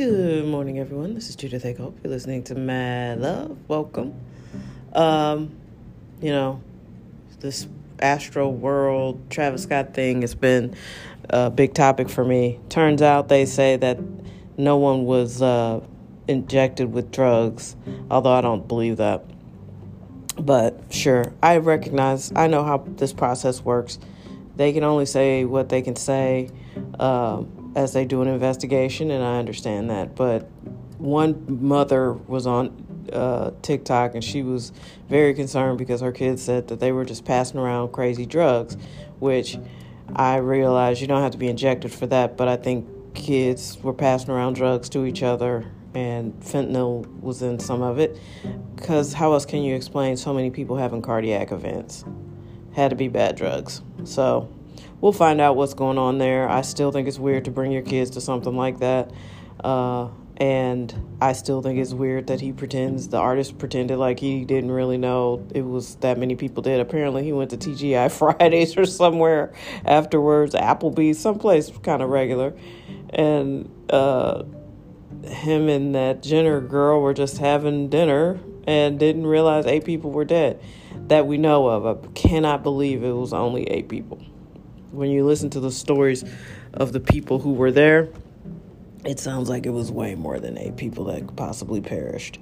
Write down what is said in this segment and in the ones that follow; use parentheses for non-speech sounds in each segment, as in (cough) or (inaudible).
Good morning, everyone. This is Judith Hope. You're listening to Mad Love. Welcome. Um, you know, this Astroworld Travis Scott thing has been a big topic for me. Turns out they say that no one was uh, injected with drugs, although I don't believe that. But sure, I recognize, I know how this process works. They can only say what they can say. Um, as they do an investigation, and I understand that. But one mother was on uh, TikTok and she was very concerned because her kids said that they were just passing around crazy drugs, which I realize you don't have to be injected for that, but I think kids were passing around drugs to each other and fentanyl was in some of it. Because how else can you explain so many people having cardiac events? Had to be bad drugs. So we'll find out what's going on there. I still think it's weird to bring your kids to something like that. Uh, and I still think it's weird that he pretends, the artist pretended like he didn't really know it was that many people did. Apparently, he went to TGI (laughs) Fridays or somewhere afterwards, Applebee's, someplace kind of regular. And uh, him and that Jenner girl were just having dinner and didn't realize eight people were dead that we know of. I cannot believe it was only eight people when you listen to the stories of the people who were there, it sounds like it was way more than eight people that possibly perished.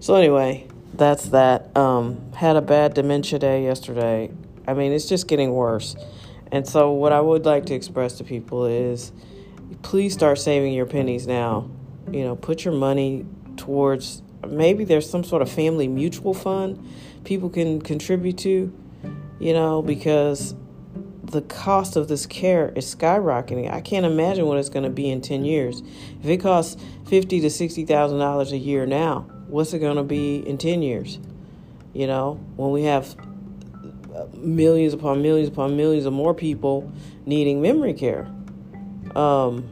So anyway, that's that. Um, had a bad dementia day yesterday. I mean, it's just getting worse. And so, what I would like to express to people is please start saving your pennies now. You know, put your money towards maybe there's some sort of family mutual fund people can contribute to, you know, because the cost of this care is skyrocketing. I can't imagine what it's going to be in 10 years. If it costs fifty to $60,000 a year now, what's it going to be in 10 years? You know, when we have millions upon millions upon millions of more people needing memory care. Um,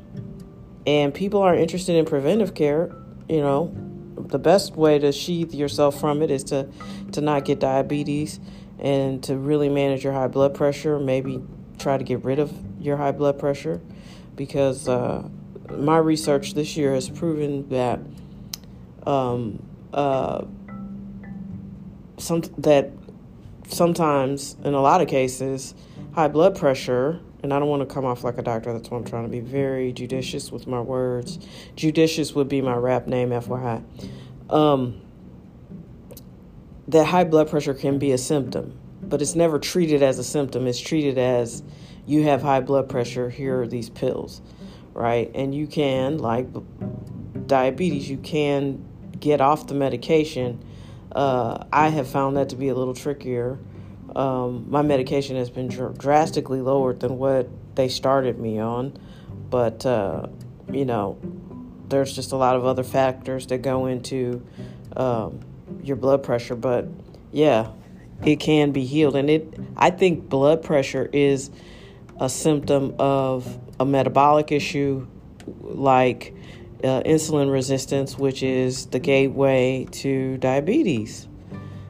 and people are interested in preventive care, you know, the best way to sheath yourself from it is to to not get diabetes and to really manage your high blood pressure, maybe try to get rid of your high blood pressure. Because uh, my research this year has proven that um, uh, some that sometimes in a lot of cases high blood pressure and I don't want to come off like a doctor that's why I'm trying to be very judicious with my words. Judicious would be my rap name FYI um, that high blood pressure can be a symptom, but it's never treated as a symptom. It's treated as you have high blood pressure, here are these pills, right? And you can, like diabetes, you can get off the medication. Uh, I have found that to be a little trickier. Um, my medication has been dr- drastically lowered than what they started me on, but uh, you know, there's just a lot of other factors that go into um, your blood pressure, but yeah, it can be healed. And it, I think blood pressure is a symptom of a metabolic issue like uh, insulin resistance, which is the gateway to diabetes.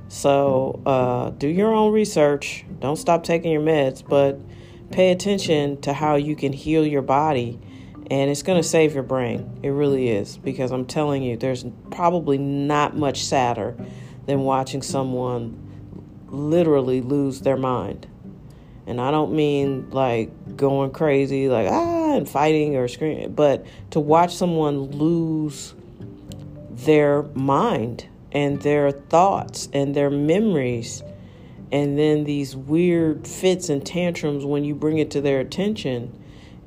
So uh, do your own research. Don't stop taking your meds, but pay attention to how you can heal your body. And it's going to save your brain. It really is. Because I'm telling you, there's probably not much sadder than watching someone literally lose their mind. And I don't mean like going crazy, like ah, and fighting or screaming, but to watch someone lose their mind and their thoughts and their memories, and then these weird fits and tantrums when you bring it to their attention.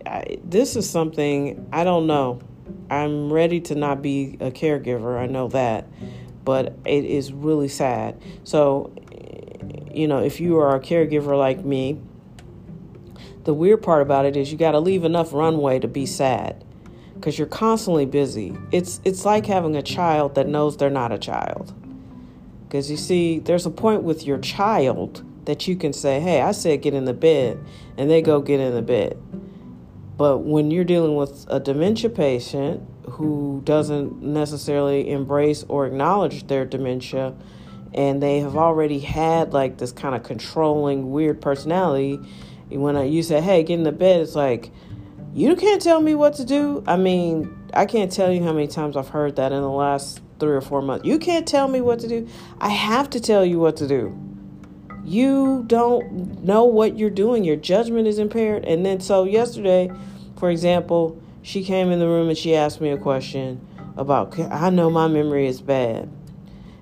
I, this is something I don't know. I'm ready to not be a caregiver, I know that but it is really sad. So, you know, if you are a caregiver like me, the weird part about it is you got to leave enough runway to be sad because you're constantly busy. It's it's like having a child that knows they're not a child. Because you see, there's a point with your child that you can say, "Hey, I said get in the bed," and they go get in the bed. But when you're dealing with a dementia patient who doesn't necessarily embrace or acknowledge their dementia and they have already had like this kind of controlling weird personality when I, you say hey get in the bed it's like You can't tell me what to do. I mean, I can't tell you how many times I've heard that in the last three or four months. You can't tell me what to do. I have to tell you what to do. You don't know what you're doing. Your judgment is impaired. And then, so yesterday, for example, she came in the room and she asked me a question about, I know my memory is bad.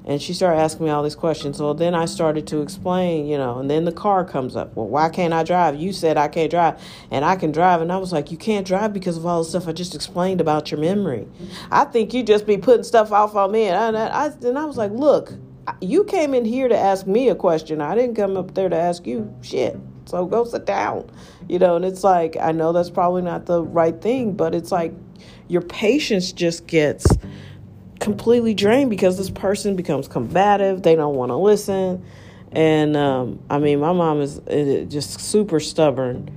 And she started asking me all these questions. So then I started to explain, you know, and then the car comes up. Well, why can't I drive? You said I can't drive, and I can drive. And I was like, you can't drive because of all the stuff I just explained about your memory. I think you just be putting stuff off on me. And I, I, and I was like, look, you came in here to ask me a question. I didn't come up there to ask you shit. So go sit down. You know, and it's like, I know that's probably not the right thing, but it's like your patience just gets completely drained because this person becomes combative. They don't want to listen. And um, I mean, my mom is just super stubborn,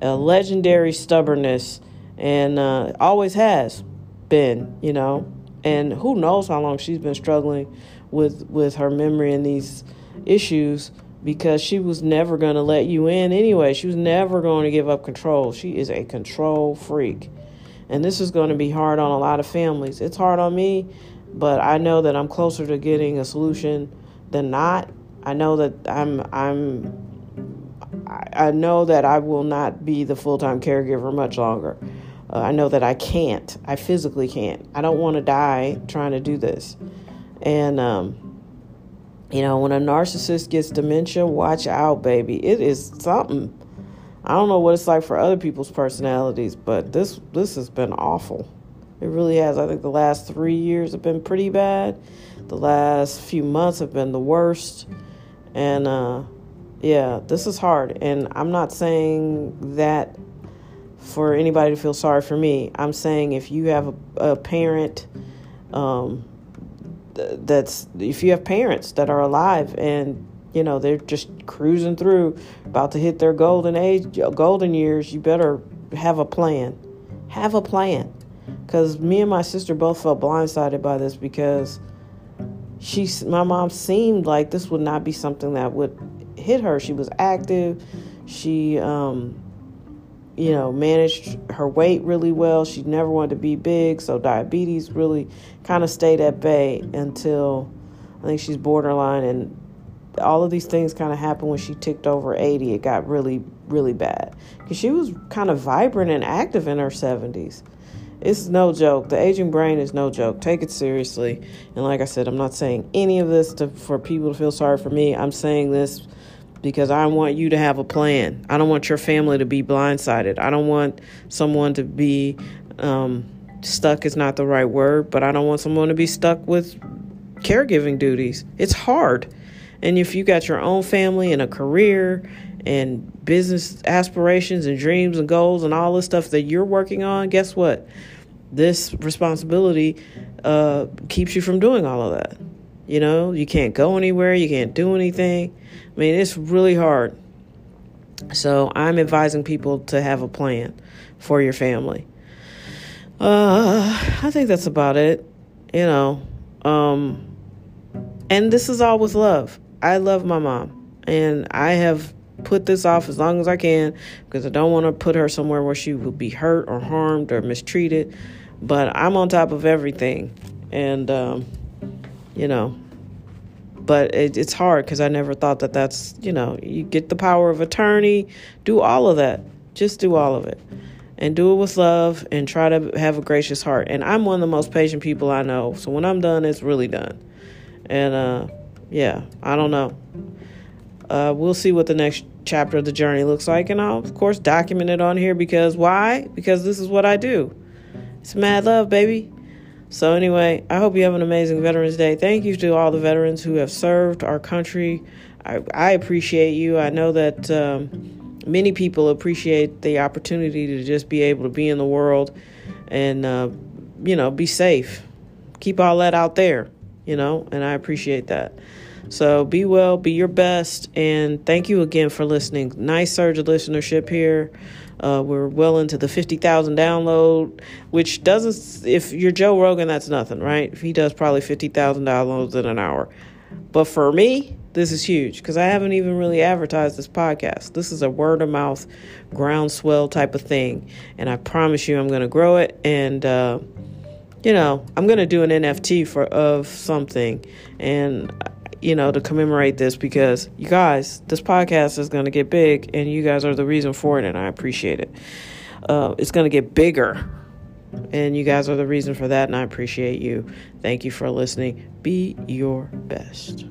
a legendary stubbornness, and uh, always has been, you know. And who knows how long she's been struggling with with her memory and these issues because she was never going to let you in anyway. She was never going to give up control. She is a control freak. And this is going to be hard on a lot of families. It's hard on me, but I know that I'm closer to getting a solution than not. I know that I'm I'm I know that I will not be the full-time caregiver much longer. Uh, I know that I can't. I physically can't. I don't want to die trying to do this. And um you know, when a narcissist gets dementia, watch out, baby. It is something. I don't know what it's like for other people's personalities, but this this has been awful. It really has. I think the last three years have been pretty bad. The last few months have been the worst. And uh, yeah, this is hard. And I'm not saying that for anybody to feel sorry for me. I'm saying if you have a, a parent, um, that's if you have parents that are alive and you know they're just cruising through about to hit their golden age golden years you better have a plan. Have a plan. Because me and my sister both felt blindsided by this because she my mom seemed like this would not be something that would hit her. She was active. She um, you know managed her weight really well she never wanted to be big so diabetes really kind of stayed at bay until i think she's borderline and all of these things kind of happened when she ticked over 80. It got really, really bad. Because she was kind of vibrant and active in her 70s. It's no joke. The aging brain is no joke. Take it seriously. And like I said, I'm not saying any of this to, for people to feel sorry for me. I'm saying this because I want you to have a plan. I don't want your family to be blindsided. I don't want someone to be um, stuck, is not the right word, but I don't want someone to be stuck with caregiving duties. It's hard. And if you got your own family and a career and business aspirations and dreams and goals and all the stuff that you're working on, guess what? This responsibility uh, keeps you from doing all of that. You know, you can't go anywhere, you can't do anything. I mean, it's really hard. So I'm advising people to have a plan for your family. Uh, I think that's about it. You know, um, and this is all with love. I love my mom, and I have put this off as long as I can because I don't want to put her somewhere where she will be hurt or harmed or mistreated. But I'm on top of everything, and um, you know, but it, it's hard because I never thought that that's you know you get the power of attorney, do all of that, just do all of it. And do it with love and try to have a gracious heart. And I'm one of the most patient people I know. So when I'm done, it's really done. And uh, yeah, I don't know. Uh, we'll see what the next chapter of the journey looks like, and I'll of course document it on here because why? Because this is what I do. It's mad love, baby. So anyway, I hope you have an amazing Veterans Day. Thank you to all the veterans who have served our country. I, I appreciate you. I know that um, many people appreciate the opportunity to just be able to be in the world and uh, you know be safe. Keep all that out there you know, and I appreciate that. So be well, be your best, and thank you again for listening. Nice surge of listenership here. Uh, we're well into the 50,000 download, which doesn't, if you're Joe Rogan, that's nothing, right? If he does probably 50,000 downloads in an hour. But for me, this is huge because I haven't even really advertised this podcast. This is a word of mouth, groundswell type of thing. And I promise you, I'm going to grow it. And, uh, you know, I'm going to do an NFT for of something. And, you know, to commemorate this because you guys, this podcast is going to get big and you guys are the reason for it. And I appreciate it. Uh, it's going to get bigger. And you guys are the reason for that. And I appreciate you. Thank you for listening. Be your best.